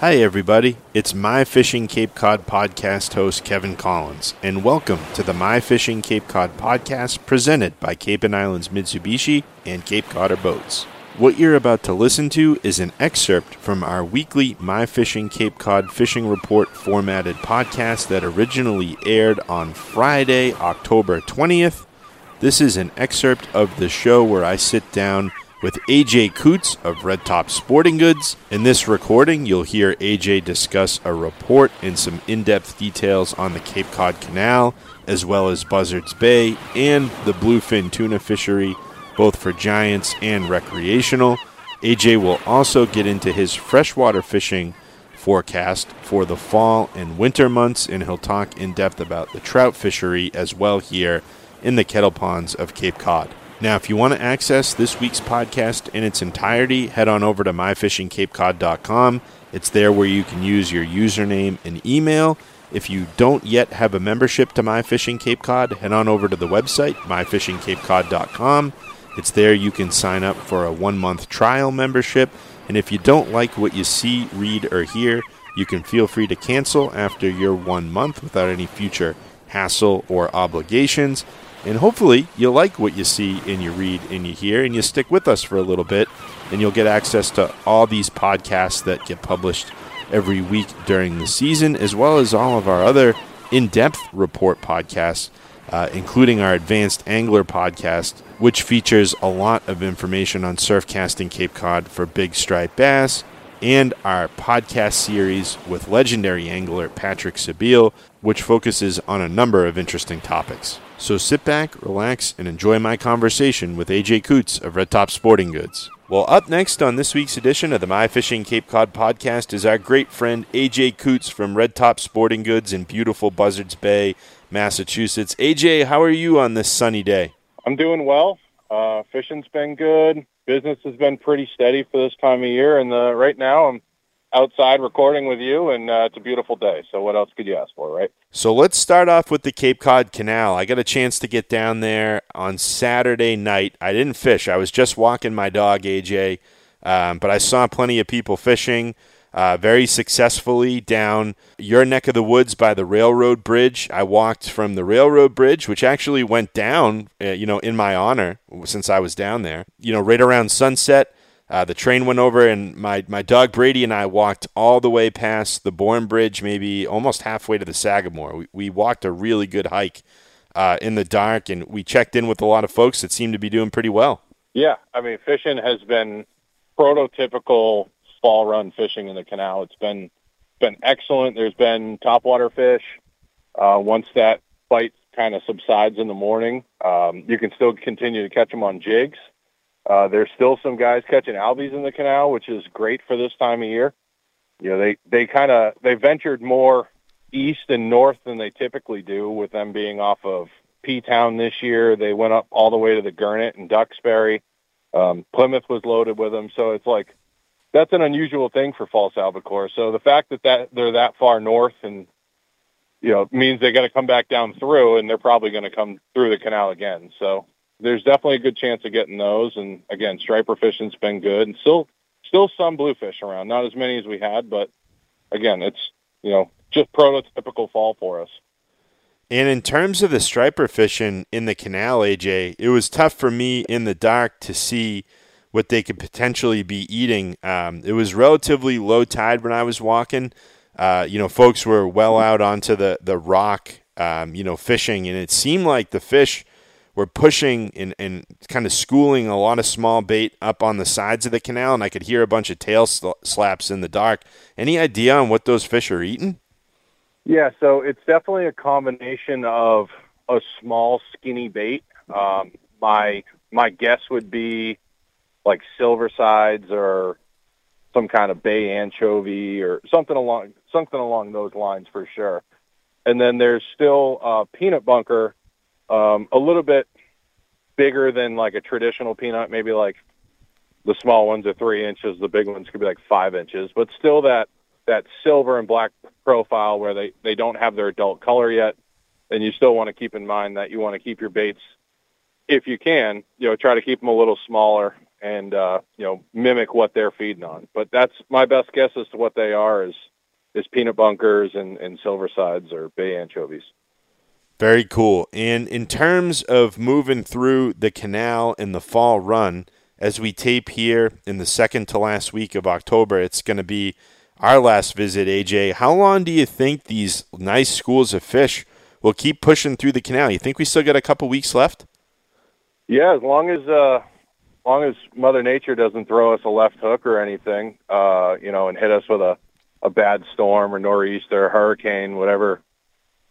Hi, everybody. It's My Fishing Cape Cod podcast host Kevin Collins, and welcome to the My Fishing Cape Cod podcast presented by Cape and Islands Mitsubishi and Cape Codder Boats. What you're about to listen to is an excerpt from our weekly My Fishing Cape Cod Fishing Report formatted podcast that originally aired on Friday, October 20th. This is an excerpt of the show where I sit down with AJ Coots of Red Top Sporting Goods. In this recording, you'll hear AJ discuss a report and some in depth details on the Cape Cod Canal, as well as Buzzards Bay and the bluefin tuna fishery, both for giants and recreational. AJ will also get into his freshwater fishing forecast for the fall and winter months, and he'll talk in depth about the trout fishery as well here in the kettle ponds of Cape Cod. Now, if you want to access this week's podcast in its entirety, head on over to myfishingcapecod.com. It's there where you can use your username and email. If you don't yet have a membership to My Fishing Cape Cod, head on over to the website, myfishingcapecod.com. It's there you can sign up for a one month trial membership. And if you don't like what you see, read, or hear, you can feel free to cancel after your one month without any future hassle or obligations. And hopefully, you'll like what you see and you read and you hear, and you stick with us for a little bit, and you'll get access to all these podcasts that get published every week during the season, as well as all of our other in depth report podcasts, uh, including our Advanced Angler podcast, which features a lot of information on surf casting Cape Cod for big striped bass, and our podcast series with legendary angler Patrick Sebile, which focuses on a number of interesting topics. So sit back, relax, and enjoy my conversation with AJ Coots of Red Top Sporting Goods. Well, up next on this week's edition of the My Fishing Cape Cod podcast is our great friend AJ Coots from Red Top Sporting Goods in beautiful Buzzards Bay, Massachusetts. AJ, how are you on this sunny day? I'm doing well. Uh, fishing's been good. Business has been pretty steady for this time of year, and uh, right now I'm outside recording with you, and uh, it's a beautiful day. So what else could you ask for, right? So let's start off with the Cape Cod Canal. I got a chance to get down there on Saturday night. I didn't fish. I was just walking my dog, AJ, um, but I saw plenty of people fishing. Uh, very successfully down your neck of the woods by the railroad bridge. I walked from the railroad bridge, which actually went down, uh, you know, in my honor since I was down there. You know, right around sunset, uh, the train went over, and my, my dog Brady and I walked all the way past the Bourne Bridge, maybe almost halfway to the Sagamore. We, we walked a really good hike uh, in the dark, and we checked in with a lot of folks that seemed to be doing pretty well. Yeah, I mean, fishing has been prototypical fall run fishing in the canal. It's been been excellent. There's been topwater fish. Uh, once that bite kind of subsides in the morning, um, you can still continue to catch them on jigs. Uh, there's still some guys catching albies in the canal, which is great for this time of year. You know, they they kind of they ventured more east and north than they typically do, with them being off of P Town this year. They went up all the way to the Gurnet and Duxbury. Um, Plymouth was loaded with them, so it's like that's an unusual thing for false albacore. So the fact that that they're that far north and you know means they're going to come back down through, and they're probably going to come through the canal again. So there's definitely a good chance of getting those. And again, striper fishing's been good, and still still some bluefish around. Not as many as we had, but again, it's you know just prototypical fall for us. And in terms of the striper fishing in the canal, AJ, it was tough for me in the dark to see what they could potentially be eating. Um, it was relatively low tide when I was walking. Uh, you know, folks were well out onto the the rock, um, you know, fishing, and it seemed like the fish were pushing and, and kind of schooling a lot of small bait up on the sides of the canal, and I could hear a bunch of tail sl- slaps in the dark. Any idea on what those fish are eating? Yeah, so it's definitely a combination of a small, skinny bait. Um, my my guess would be like silver sides or some kind of bay anchovy or something along something along those lines for sure. And then there's still uh, peanut bunker um, a little bit bigger than like a traditional peanut, maybe like the small ones are three inches, the big ones could be like five inches, but still that that silver and black profile where they they don't have their adult color yet, and you still want to keep in mind that you want to keep your baits if you can, you know, try to keep them a little smaller and uh, you know mimic what they're feeding on. But that's my best guess as to what they are is is peanut bunkers and, and silver sides or bay anchovies. Very cool. And in terms of moving through the canal in the fall run, as we tape here in the second to last week of October, it's going to be our last visit, AJ. How long do you think these nice schools of fish will keep pushing through the canal? You think we still got a couple weeks left? Yeah, as long as uh, as long as Mother Nature doesn't throw us a left hook or anything, uh, you know, and hit us with a a bad storm or nor'easter, hurricane, whatever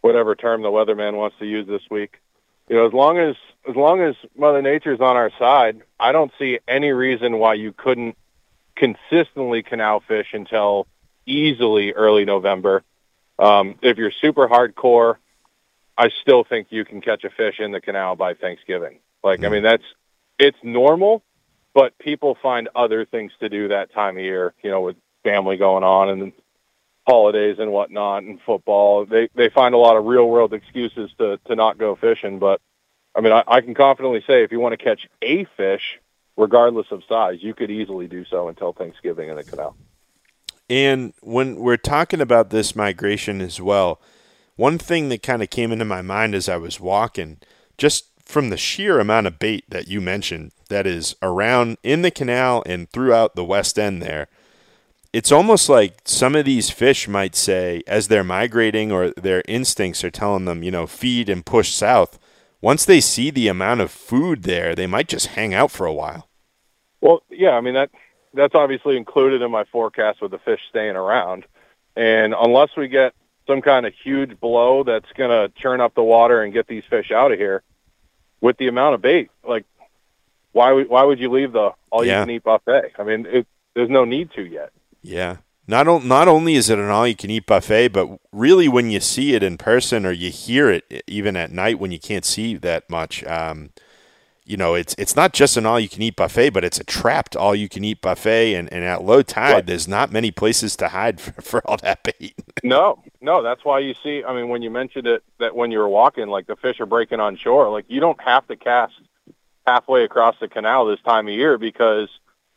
whatever term the weatherman wants to use this week. You know, as long as as long as Mother Nature's on our side, I don't see any reason why you couldn't consistently canal fish until easily early November. Um, if you're super hardcore, I still think you can catch a fish in the canal by Thanksgiving. Like, I mean, that's it's normal, but people find other things to do that time of year. You know, with family going on and holidays and whatnot and football. They they find a lot of real world excuses to to not go fishing. But I mean, I, I can confidently say if you want to catch a fish, regardless of size, you could easily do so until Thanksgiving in the canal. And when we're talking about this migration as well, one thing that kind of came into my mind as I was walking, just from the sheer amount of bait that you mentioned that is around in the canal and throughout the west end there it's almost like some of these fish might say, as they're migrating or their instincts are telling them, you know, feed and push south, once they see the amount of food there, they might just hang out for a while. Well, yeah, I mean that that's obviously included in my forecast with the fish staying around. And unless we get some kind of huge blow that's going to churn up the water and get these fish out of here, with the amount of bait, like why would why would you leave the all you can eat buffet? I mean, it, there's no need to yet. Yeah. Not, o- not only is it an all you can eat buffet, but really when you see it in person or you hear it even at night when you can't see that much, um, you know, it's it's not just an all you can eat buffet, but it's a trapped all you can eat buffet. And, and at low tide, right. there's not many places to hide for, for all that bait. no, no, that's why you see. I mean, when you mentioned it, that when you were walking, like the fish are breaking on shore, like you don't have to cast halfway across the canal this time of year because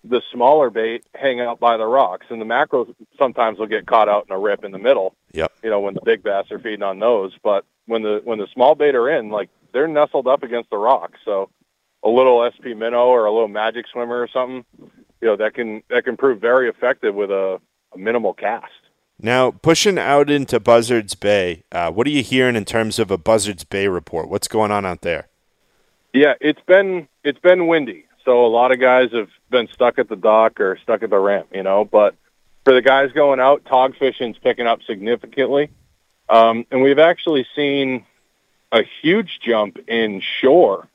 the smaller bait hang out by the rocks, and the macros sometimes will get caught out in a rip in the middle. Yep. You know when the big bass are feeding on those, but when the when the small bait are in, like they're nestled up against the rocks, so a little SP minnow or a little magic swimmer or something, you know that can that can prove very effective with a, a minimal cast. Now, pushing out into Buzzards Bay, uh, what are you hearing in terms of a Buzzards Bay report? What's going on out there? Yeah, it's been it's been windy. So a lot of guys have been stuck at the dock or stuck at the ramp, you know. But for the guys going out, tog fishing's picking up significantly, um, and we've actually seen a huge jump in shore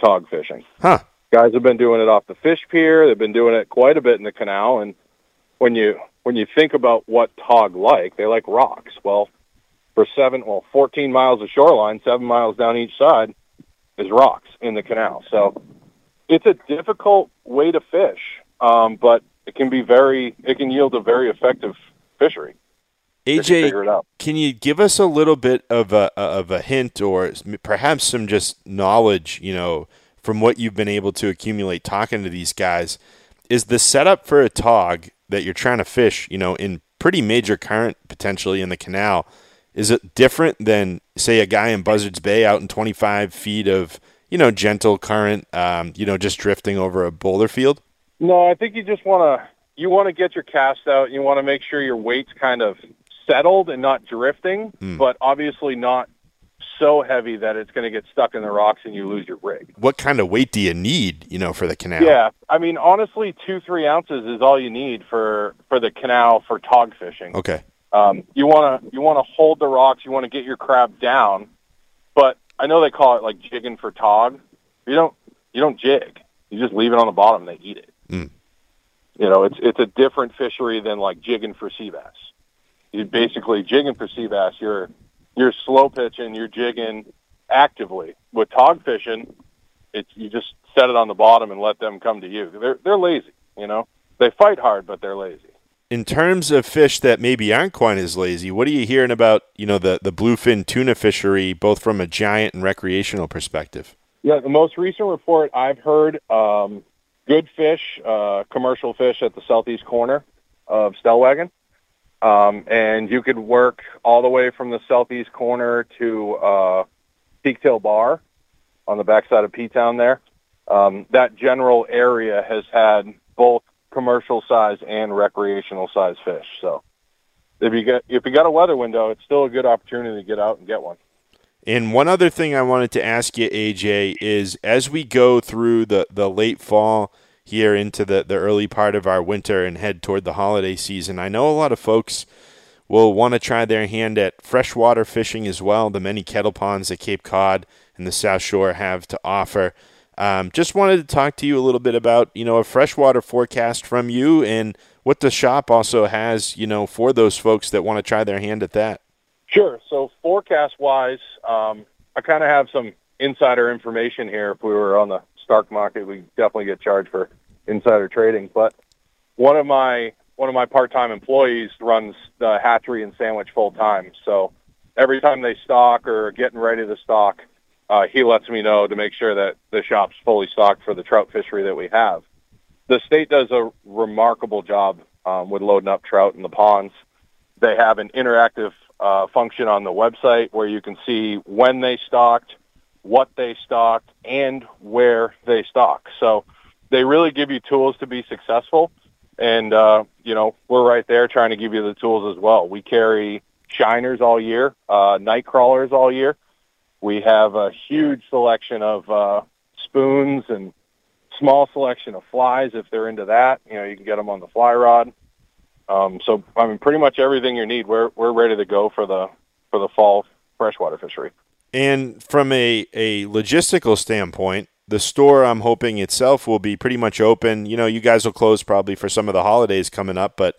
tog fishing. Huh. Guys have been doing it off the fish pier. They've been doing it quite a bit in the canal, and when you when you think about what tog like, they like rocks. Well, for seven, well, 14 miles of shoreline, seven miles down each side is rocks in the canal. So it's a difficult way to fish, um, but it can be very. It can yield a very effective fishery. AJ, can you give us a little bit of a of a hint, or perhaps some just knowledge? You know, from what you've been able to accumulate talking to these guys, is the setup for a tog that you're trying to fish? You know, in pretty major current potentially in the canal. Is it different than say a guy in Buzzards Bay out in 25 feet of you know, gentle current, um, you know, just drifting over a boulder field? No, I think you just want to you want to get your cast out. You want to make sure your weight's kind of settled and not drifting, mm. but obviously not so heavy that it's going to get stuck in the rocks and you lose your rig. What kind of weight do you need, you know, for the canal? Yeah, I mean, honestly, two three ounces is all you need for for the canal for tog fishing. Okay. Um, you want to you want to hold the rocks. You want to get your crab down, but I know they call it like jigging for tog. You don't you don't jig. You just leave it on the bottom. They eat it. Mm. You know, it's it's a different fishery than like jigging for sea bass. You basically jigging for sea bass. You're you're slow pitching. You're jigging actively. With tog fishing, it's you just set it on the bottom and let them come to you. They're they're lazy. You know, they fight hard, but they're lazy in terms of fish that maybe aren't quite as lazy, what are you hearing about, you know, the, the bluefin tuna fishery, both from a giant and recreational perspective? Yeah, the most recent report I've heard, um, good fish, uh, commercial fish at the southeast corner of Stellwagen. Um, and you could work all the way from the southeast corner to uh, Peaked Hill Bar on the backside of P-Town there. Um, that general area has had both commercial size and recreational size fish. So if you get if you got a weather window, it's still a good opportunity to get out and get one. And one other thing I wanted to ask you, AJ, is as we go through the, the late fall here into the, the early part of our winter and head toward the holiday season, I know a lot of folks will want to try their hand at freshwater fishing as well, the many kettle ponds that Cape Cod and the South Shore have to offer. Um, just wanted to talk to you a little bit about, you know, a freshwater forecast from you and what the shop also has, you know, for those folks that want to try their hand at that. Sure. So forecast wise, um, I kind of have some insider information here. If we were on the stock market, we definitely get charged for insider trading. But one of my one of my part-time employees runs the hatchery and Sandwich full time. So every time they stock or getting ready to stock, uh, he lets me know to make sure that the shop's fully stocked for the trout fishery that we have. The state does a remarkable job um, with loading up trout in the ponds. They have an interactive uh, function on the website where you can see when they stocked, what they stocked, and where they stock. So they really give you tools to be successful. And, uh, you know, we're right there trying to give you the tools as well. We carry shiners all year, uh, night crawlers all year. We have a huge selection of uh, spoons and small selection of flies if they're into that. You know, you can get them on the fly rod. Um, so I mean, pretty much everything you need, we're we're ready to go for the for the fall freshwater fishery. And from a a logistical standpoint, the store I'm hoping itself will be pretty much open. You know, you guys will close probably for some of the holidays coming up, but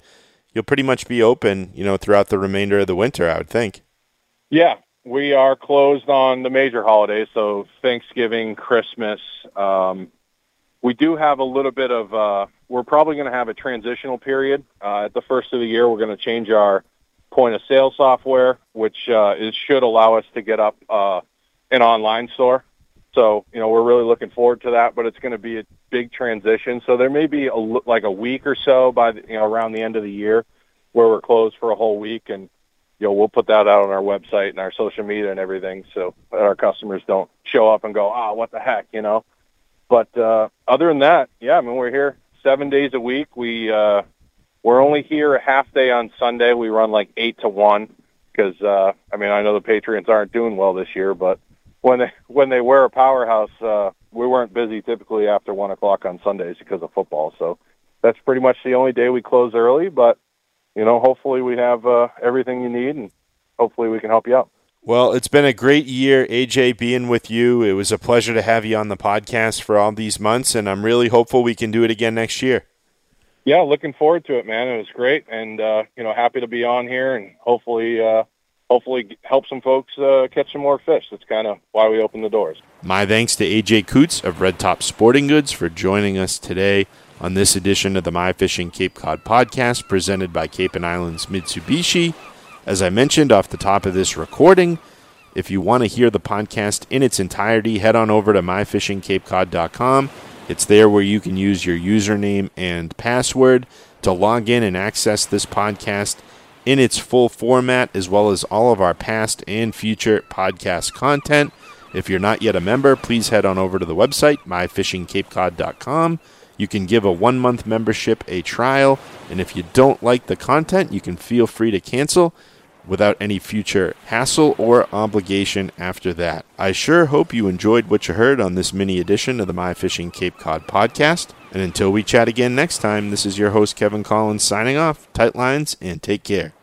you'll pretty much be open, you know, throughout the remainder of the winter, I would think. Yeah, we are closed on the major holidays, so Thanksgiving, Christmas. Um, we do have a little bit of uh, we're probably going to have a transitional period. Uh, at the first of the year, we're going to change our point of sale software, which uh, is, should allow us to get up uh, an online store. So, you know, we're really looking forward to that, but it's going to be a big transition. So there may be a, like a week or so by, the, you know, around the end of the year where we're closed for a whole week. And, you know, we'll put that out on our website and our social media and everything so that our customers don't show up and go, ah, oh, what the heck, you know. But uh, other than that, yeah, I mean, we're here seven days a week. We uh, we're only here a half day on Sunday. We run like eight to one because uh, I mean I know the Patriots aren't doing well this year, but when they when they were a powerhouse, uh, we weren't busy typically after one o'clock on Sundays because of football. So that's pretty much the only day we close early. But you know, hopefully we have uh, everything you need, and hopefully we can help you out. Well, it's been a great year, AJ, being with you. It was a pleasure to have you on the podcast for all these months, and I'm really hopeful we can do it again next year. Yeah, looking forward to it, man. It was great, and uh, you know, happy to be on here, and hopefully, uh, hopefully, help some folks uh, catch some more fish. That's kind of why we opened the doors. My thanks to AJ Coots of Red Top Sporting Goods for joining us today on this edition of the My Fishing Cape Cod podcast, presented by Cape and Islands Mitsubishi. As I mentioned off the top of this recording, if you want to hear the podcast in its entirety, head on over to myfishingcapecod.com. It's there where you can use your username and password to log in and access this podcast in its full format, as well as all of our past and future podcast content. If you're not yet a member, please head on over to the website, myfishingcapecod.com. You can give a one month membership a trial, and if you don't like the content, you can feel free to cancel without any future hassle or obligation after that. I sure hope you enjoyed what you heard on this mini edition of the My Fishing Cape Cod podcast. And until we chat again next time, this is your host, Kevin Collins, signing off. Tight lines and take care.